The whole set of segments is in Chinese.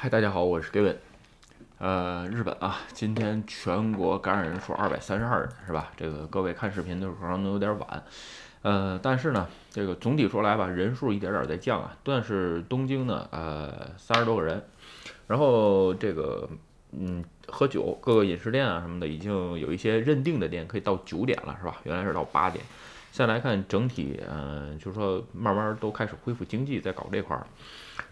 嗨，大家好，我是 Gavin。呃，日本啊，今天全国感染人数二百三十二人，是吧？这个各位看视频的时候可能有点晚。呃，但是呢，这个总体说来吧，人数一点点在降啊。但是东京呢，呃，三十多个人。然后这个，嗯，喝酒，各个饮食店啊什么的，已经有一些认定的店可以到九点了，是吧？原来是到八点。现在来看整体，嗯，就是说慢慢都开始恢复经济，在搞这块儿。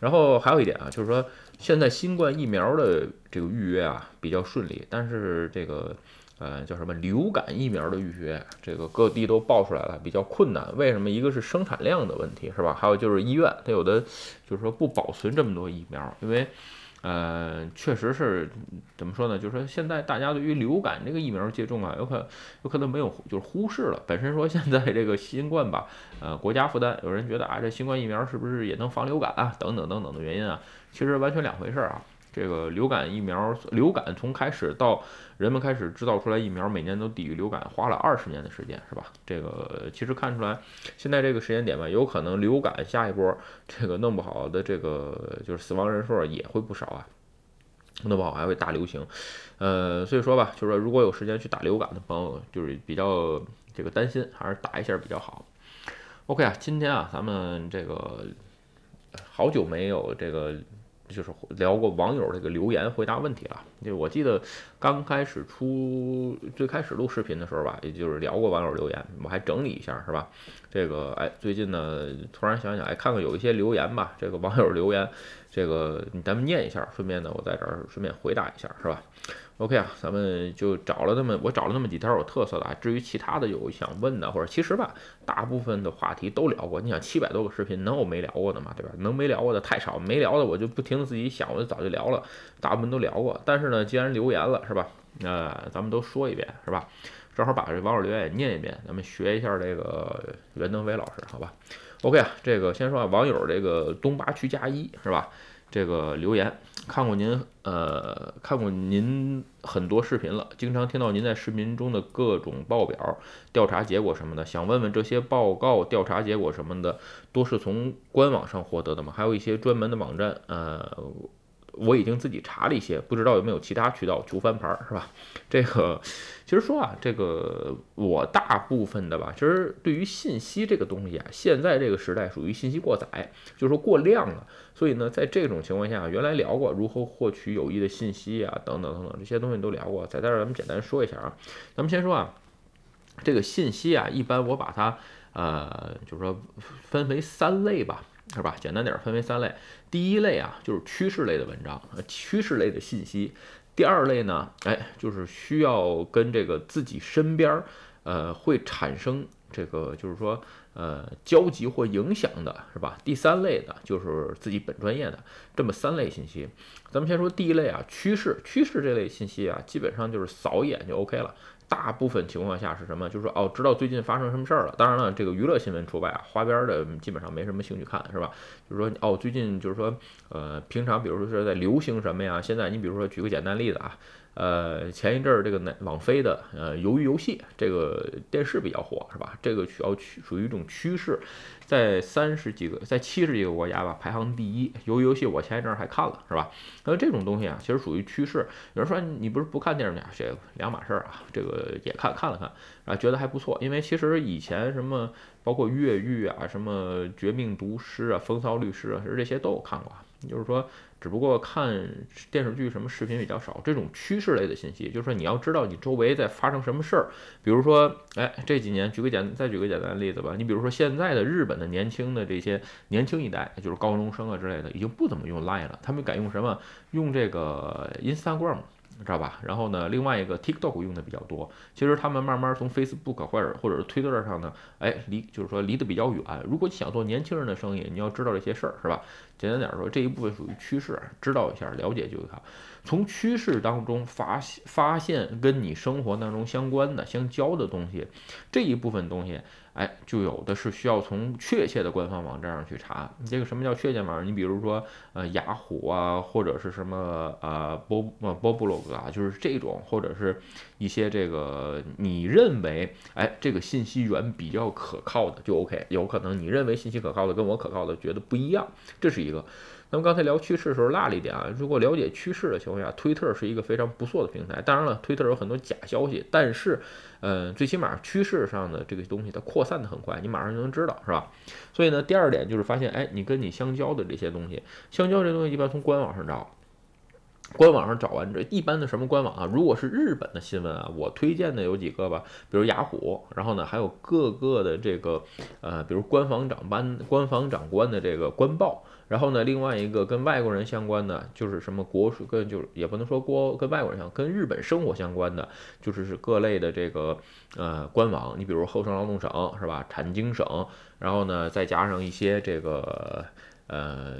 然后还有一点啊，就是说现在新冠疫苗的这个预约啊比较顺利，但是这个呃叫什么流感疫苗的预约，这个各地都爆出来了，比较困难。为什么？一个是生产量的问题，是吧？还有就是医院它有的就是说不保存这么多疫苗，因为。呃，确实是怎么说呢？就是说，现在大家对于流感这个疫苗接种啊，有可有可能没有，就是忽视了。本身说现在这个新冠吧，呃，国家负担，有人觉得啊，这新冠疫苗是不是也能防流感啊？等等等等的原因啊，其实完全两回事啊。这个流感疫苗，流感从开始到人们开始制造出来疫苗，每年都抵御流感，花了二十年的时间，是吧？这个其实看出来，现在这个时间点吧，有可能流感下一波这个弄不好的这个就是死亡人数也会不少啊，弄不好还会大流行。呃，所以说吧，就是说如果有时间去打流感的朋友，就是比较这个担心，还是打一下比较好。OK 啊，今天啊，咱们这个好久没有这个。就是聊过网友这个留言回答问题了，就我记得刚开始出最开始录视频的时候吧，也就是聊过网友留言，我还整理一下，是吧？这个哎，最近呢突然想想，哎，看看有一些留言吧，这个网友留言，这个咱们念一下，顺便呢我在这儿顺便回答一下，是吧？OK 啊，咱们就找了那么我找了那么几条有特色的啊。至于其他的有想问的，或者其实吧，大部分的话题都聊过。你想七百多个视频，能有没聊过的吗？对吧？能没聊过的太少，没聊的我就不停的自己想，我就早就聊了，大部分都聊过。但是呢，既然留言了，是吧？那咱们都说一遍，是吧？正好把这网友留言也念一遍，咱们学一下这个袁登飞老师，好吧？OK 啊，这个先说啊，网友这个东八区加一是吧？这个留言。看过您呃看过您很多视频了，经常听到您在视频中的各种报表、调查结果什么的，想问问这些报告、调查结果什么的，都是从官网上获得的吗？还有一些专门的网站，呃。我已经自己查了一些，不知道有没有其他渠道求翻盘儿，是吧？这个其实说啊，这个我大部分的吧，其实对于信息这个东西啊，现在这个时代属于信息过载，就是说过量了。所以呢，在这种情况下，原来聊过如何获取有益的信息啊，等等等等这些东西都聊过，在这儿咱们简单说一下啊。咱们先说啊，这个信息啊，一般我把它呃，就是说分为三类吧。是吧？简单点分为三类。第一类啊，就是趋势类的文章，趋势类的信息。第二类呢，哎，就是需要跟这个自己身边儿，呃，会产生这个，就是说，呃，交集或影响的，是吧？第三类的，就是自己本专业的，这么三类信息。咱们先说第一类啊，趋势，趋势这类信息啊，基本上就是扫一眼就 OK 了。大部分情况下是什么？就是说，哦，知道最近发生什么事儿了。当然了，这个娱乐新闻除外啊，花边的基本上没什么兴趣看，是吧？就是说，哦，最近就是说，呃，平常比如说是在流行什么呀？现在你比如说举个简单例子啊。呃，前一阵儿这个网网飞的呃鱿鱼游戏这个电视比较火，是吧？这个需要趋属于一种趋势，在三十几个，在七十几个国家吧排行第一。鱿鱼游戏我前一阵儿还看了，是吧？那这种东西啊，其实属于趋势。有人说你不是不看电视剧，这两码事儿啊。这个也看看了看啊，觉得还不错。因为其实以前什么包括越狱啊，什么绝命毒师啊，风骚律师啊，其实这些都有看过。就是说，只不过看电视剧什么视频比较少，这种趋势类的信息，就是说你要知道你周围在发生什么事儿。比如说，哎，这几年举个简，再举个简单的例子吧。你比如说现在的日本的年轻的这些年轻一代，就是高中生啊之类的，已经不怎么用 Line 了，他们改用什么？用这个 Instagram。知道吧？然后呢，另外一个 TikTok 用的比较多。其实他们慢慢从 Facebook 或者或者是推特上呢，哎，离就是说离得比较远。如果你想做年轻人的生意，你要知道这些事儿，是吧？简单点说，这一部分属于趋势，知道一下，了解就好。从趋势当中发现发现跟你生活当中相关的、相交的东西，这一部分东西。哎，就有的是需要从确切的官方网站上去查。你这个什么叫确切网站？你比如说，呃，雅虎啊，或者是什么呃波呃波布洛格啊，就是这种，或者是一些这个你认为哎这个信息源比较可靠的就 OK。有可能你认为信息可靠的跟我可靠的觉得不一样，这是一个。咱们刚才聊趋势的时候落了一点啊，如果了解趋势的情况下，推特是一个非常不错的平台。当然了，推特有很多假消息，但是，呃，最起码趋势上的这个东西它扩散的很快，你马上就能知道，是吧？所以呢，第二点就是发现，哎，你跟你相交的这些东西，相交这东西一般从官网上找。官网上找完这一般的什么官网啊？如果是日本的新闻啊，我推荐的有几个吧，比如雅虎，然后呢还有各个的这个呃，比如官方长班、官方长官的这个官报，然后呢另外一个跟外国人相关的，就是什么国税跟就是也不能说国跟外国人相，跟日本生活相关的，就是是各类的这个呃官网，你比如厚生劳动省是吧？产经省，然后呢再加上一些这个。呃，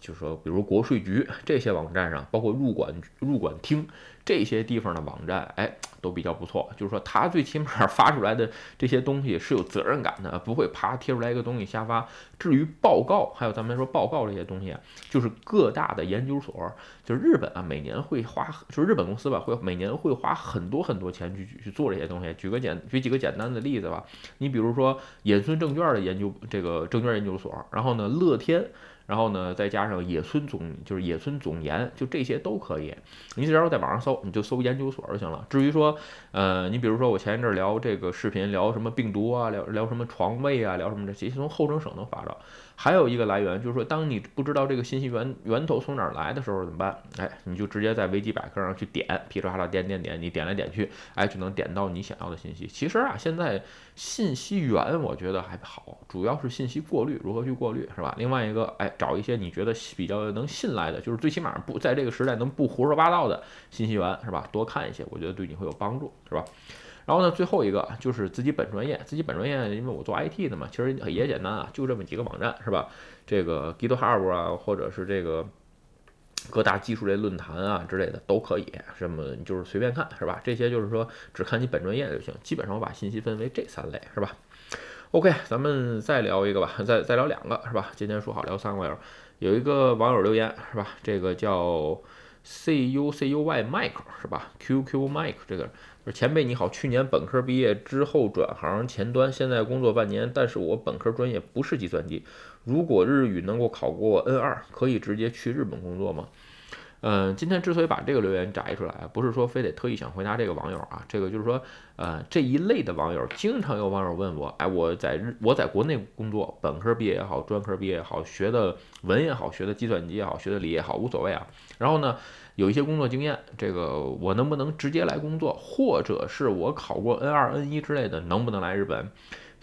就是说，比如国税局这些网站上，包括入管入管厅这些地方的网站，哎。都比较不错，就是说他最起码发出来的这些东西是有责任感的，不会啪贴出来一个东西瞎发。至于报告，还有咱们说报告这些东西，就是各大的研究所，就是日本啊，每年会花，就是日本公司吧，会每年会花很多很多钱去去做这些东西。举个简举几个简单的例子吧，你比如说野村证券的研究，这个证券研究所，然后呢乐天。然后呢，再加上野村总，就是野村总研，就这些都可以。你只要在网上搜，你就搜研究所就行了。至于说，呃，你比如说我前一阵聊这个视频，聊什么病毒啊，聊聊什么床位啊，聊什么这些，从后生省能发着。还有一个来源就是说，当你不知道这个信息源源头从哪儿来的时候怎么办？哎，你就直接在维基百科上去点，噼里啪啦点点点，你点来点去，哎，就能点到你想要的信息。其实啊，现在信息源我觉得还好，主要是信息过滤，如何去过滤是吧？另外一个，哎，找一些你觉得比较能信赖的，就是最起码不在这个时代能不胡说八道的信息源是吧？多看一些，我觉得对你会有帮助是吧？然后呢，最后一个就是自己本专业，自己本专业，因为我做 IT 的嘛，其实也简单啊，就这么几个网站，是吧？这个 GitHub 啊，或者是这个各大技术类论坛啊之类的都可以，什么就是随便看，是吧？这些就是说只看你本专业就行。基本上我把信息分为这三类，是吧？OK，咱们再聊一个吧，再再聊两个，是吧？今天说好聊三个网友，有一个网友留言，是吧？这个叫 CUCUY Mike，是吧？QQ Mike 这个。前辈你好，去年本科毕业之后转行前端，现在工作半年，但是我本科专业不是计算机。如果日语能够考过 N 二，可以直接去日本工作吗？嗯，今天之所以把这个留言摘出来，不是说非得特意想回答这个网友啊，这个就是说，呃，这一类的网友，经常有网友问我，哎，我在日，我在国内工作，本科毕业也好，专科毕业也好，学的文也好，学的计算机也好，学的理也好，无所谓啊。然后呢？有一些工作经验，这个我能不能直接来工作，或者是我考过 N 二、N 一之类的，能不能来日本？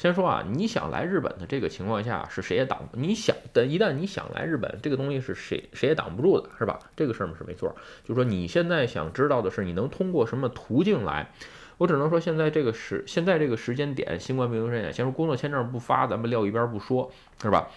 先说啊，你想来日本的这个情况下，是谁也挡。你想的，一旦你想来日本，这个东西是谁谁也挡不住的，是吧？这个事儿是没错。就是说你现在想知道的是，你能通过什么途径来？我只能说，现在这个时，现在这个时间点，新冠病毒时间，先说工作签证不发，咱们撂一边不说，是吧？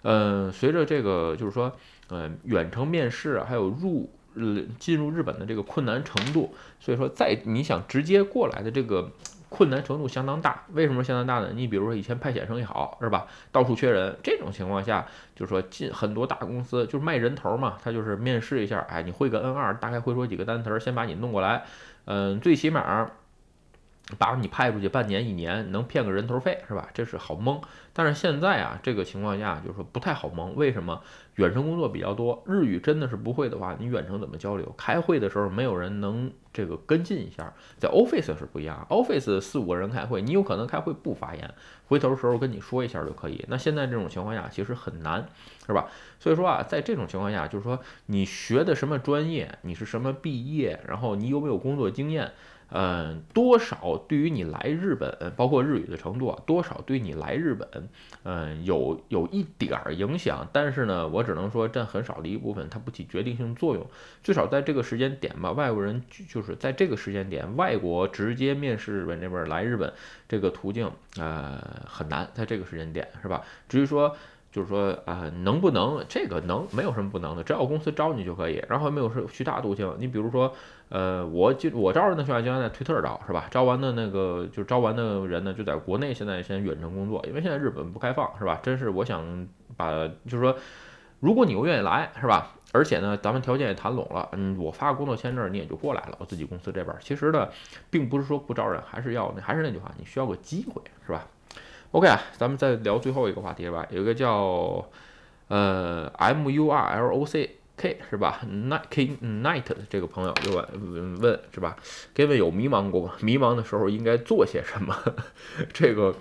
嗯，随着这个，就是说，嗯，远程面试还有入。呃进入日本的这个困难程度，所以说在你想直接过来的这个困难程度相当大。为什么相当大呢？你比如说以前派遣生意好是吧？到处缺人，这种情况下，就是说进很多大公司就是卖人头嘛，他就是面试一下，哎，你会个 N 二，大概会说几个单词，先把你弄过来，嗯，最起码。把你派出去半年一年，能骗个人头费是吧？这是好蒙。但是现在啊，这个情况下就是说不太好蒙。为什么？远程工作比较多，日语真的是不会的话，你远程怎么交流？开会的时候没有人能这个跟进一下。在 Office 是不一样，Office 四五个人开会，你有可能开会不发言，回头时候跟你说一下就可以。那现在这种情况下其实很难，是吧？所以说啊，在这种情况下，就是说你学的什么专业，你是什么毕业，然后你有没有工作经验？嗯，多少对于你来日本，包括日语的程度啊，多少对你来日本，嗯，有有一点儿影响。但是呢，我只能说占很少的一部分，它不起决定性作用。最少在这个时间点吧，外国人就是在这个时间点，外国直接面试日本这边来日本这个途径，呃，很难在这个时间点，是吧？至于说。就是说啊，能不能这个能没有什么不能的，只要公司招你就可以。然后没有是其他途径，你比如说，呃，我就我招人的学校经常在推特招是吧？招完的那个就招完的人呢，就在国内现在先远程工作，因为现在日本不开放是吧？真是我想把就是说，如果你又愿意来是吧？而且呢，咱们条件也谈拢了，嗯，我发个工作签证你也就过来了。我自己公司这边其实呢，并不是说不招人，还是要那还是那句话，你需要个机会是吧？OK 啊，咱们再聊最后一个话题吧。有一个叫呃，M U R L O C K 是吧？Night K Night 这个朋友就问问是吧？Gavin 有迷茫过吗？迷茫的时候应该做些什么？这个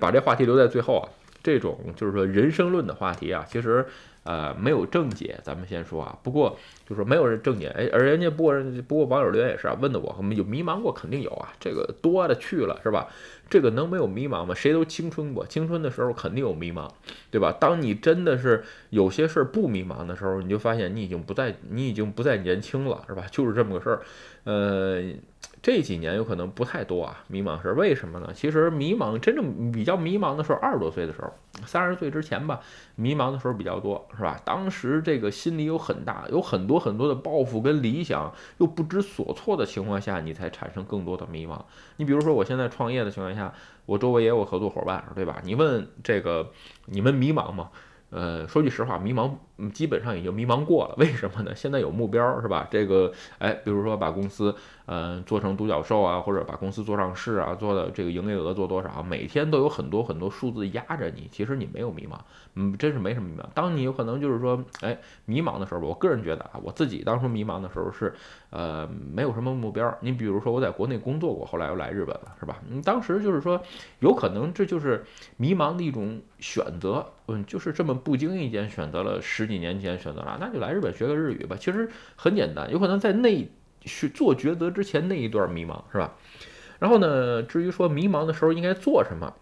把这话题留在最后啊。这种就是说人生论的话题啊，其实。呃，没有正解，咱们先说啊。不过就是没有人正解，哎，而人家不过不过网友留言也是啊，问的我有迷茫过，肯定有啊，这个多的去了是吧？这个能没有迷茫吗？谁都青春过，青春的时候肯定有迷茫，对吧？当你真的是有些事儿不迷茫的时候，你就发现你已经不再你已经不再年轻了，是吧？就是这么个事儿，呃。这几年有可能不太多啊，迷茫事儿为什么呢？其实迷茫真正比较迷茫的时候，二十多岁的时候，三十岁之前吧，迷茫的时候比较多，是吧？当时这个心里有很大，有很多很多的抱负跟理想，又不知所措的情况下，你才产生更多的迷茫。你比如说，我现在创业的情况下，我周围也有合作伙伴，对吧？你问这个，你们迷茫吗？呃，说句实话，迷茫。基本上已经迷茫过了，为什么呢？现在有目标是吧？这个，哎，比如说把公司，嗯，做成独角兽啊，或者把公司做上市啊，做的这个营业额做多少，每天都有很多很多数字压着你。其实你没有迷茫，嗯，真是没什么迷茫。当你有可能就是说，哎，迷茫的时候，我个人觉得啊，我自己当初迷茫的时候是，呃，没有什么目标。你比如说我在国内工作过，后来又来日本了，是吧？你当时就是说，有可能这就是迷茫的一种选择，嗯，就是这么不经意间选择了十。几年前选择了，那就来日本学个日语吧。其实很简单，有可能在那去做抉择之前那一段迷茫，是吧？然后呢，至于说迷茫的时候应该做什么，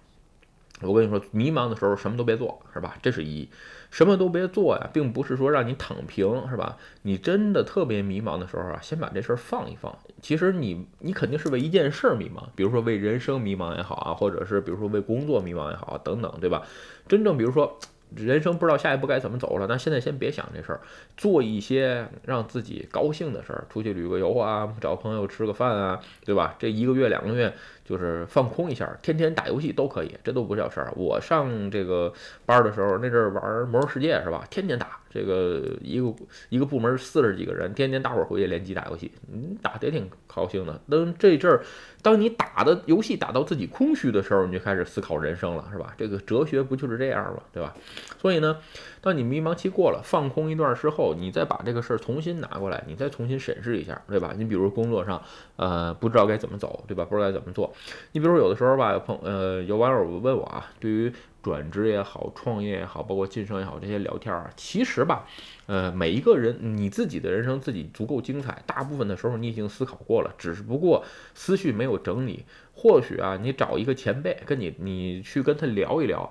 我跟你说，迷茫的时候什么都别做，是吧？这是一，什么都别做呀，并不是说让你躺平，是吧？你真的特别迷茫的时候啊，先把这事儿放一放。其实你你肯定是为一件事儿迷茫，比如说为人生迷茫也好啊，或者是比如说为工作迷茫也好等等，对吧？真正比如说。人生不知道下一步该怎么走了，那现在先别想这事儿，做一些让自己高兴的事儿，出去旅个游啊，找朋友吃个饭啊，对吧？这一个月两个月就是放空一下，天天打游戏都可以，这都不叫事儿。我上这个班的时候，那阵儿玩《魔兽世界》是吧？天天打。这个一个一个部门四十几个人，天天大伙儿回去联机打游戏，嗯，打得也挺高兴的。等这阵儿，当你打的游戏打到自己空虚的时候，你就开始思考人生了，是吧？这个哲学不就是这样吗？对吧？所以呢，当你迷茫期过了，放空一段之后，你再把这个事儿重新拿过来，你再重新审视一下，对吧？你比如工作上，呃，不知道该怎么走，对吧？不知道该怎么做。你比如有的时候吧，有朋呃有网友问我啊，对于。转职也好，创业也好，包括晋升也好，这些聊天啊，其实吧，呃，每一个人你自己的人生自己足够精彩，大部分的时候你已经思考过了，只是不过思绪没有整理。或许啊，你找一个前辈跟你，你去跟他聊一聊，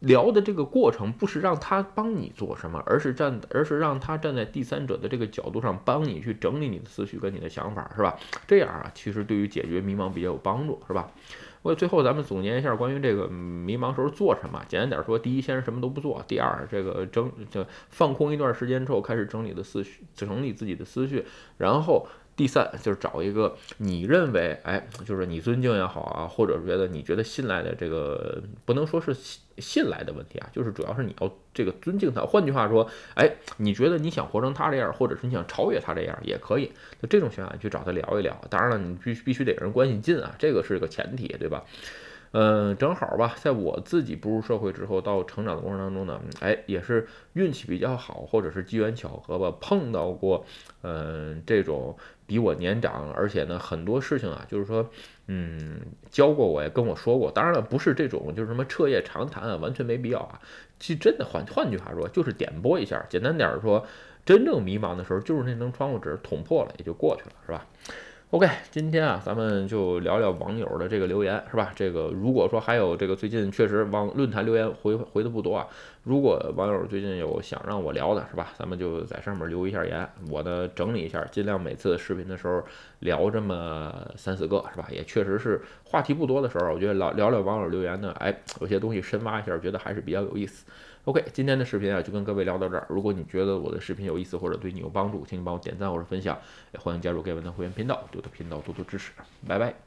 聊的这个过程不是让他帮你做什么，而是站，而是让他站在第三者的这个角度上帮你去整理你的思绪跟你的想法，是吧？这样啊，其实对于解决迷茫比较有帮助，是吧？我最后咱们总结一下关于这个迷茫时候做什么。简单点说，第一，先是什么都不做；第二，这个整就放空一段时间之后，开始整理的思绪，整理自己的思绪，然后。第三就是找一个你认为，哎，就是你尊敬也好啊，或者觉得你觉得信赖的这个，不能说是信信赖的问题啊，就是主要是你要这个尊敬他。换句话说，哎，你觉得你想活成他这样，或者是你想超越他这样也可以。就这种情况你去找他聊一聊。当然了，你必须必须得人关系近啊，这个是个前提，对吧？嗯，正好吧，在我自己步入社会之后，到成长的过程当中呢，哎，也是运气比较好，或者是机缘巧合吧，碰到过，嗯，这种比我年长，而且呢，很多事情啊，就是说，嗯，教过我，也跟我说过。当然了，不是这种，就是什么彻夜长谈啊，完全没必要啊。其实真的换换句话说，就是点拨一下，简单点说，真正迷茫的时候，就是那层窗户纸捅破了，也就过去了，是吧？OK，今天啊，咱们就聊聊网友的这个留言，是吧？这个如果说还有这个最近确实网论坛留言回回的不多啊，如果网友最近有想让我聊的，是吧？咱们就在上面留一下言，我呢整理一下，尽量每次视频的时候聊这么三四个，是吧？也确实是话题不多的时候，我觉得聊聊聊网友留言呢，哎，有些东西深挖一下，觉得还是比较有意思。OK，今天的视频啊就跟各位聊到这儿。如果你觉得我的视频有意思或者对你有帮助，请你帮我点赞或者分享，也欢迎加入盖文的会员频道，对我的频道多多支持。拜拜。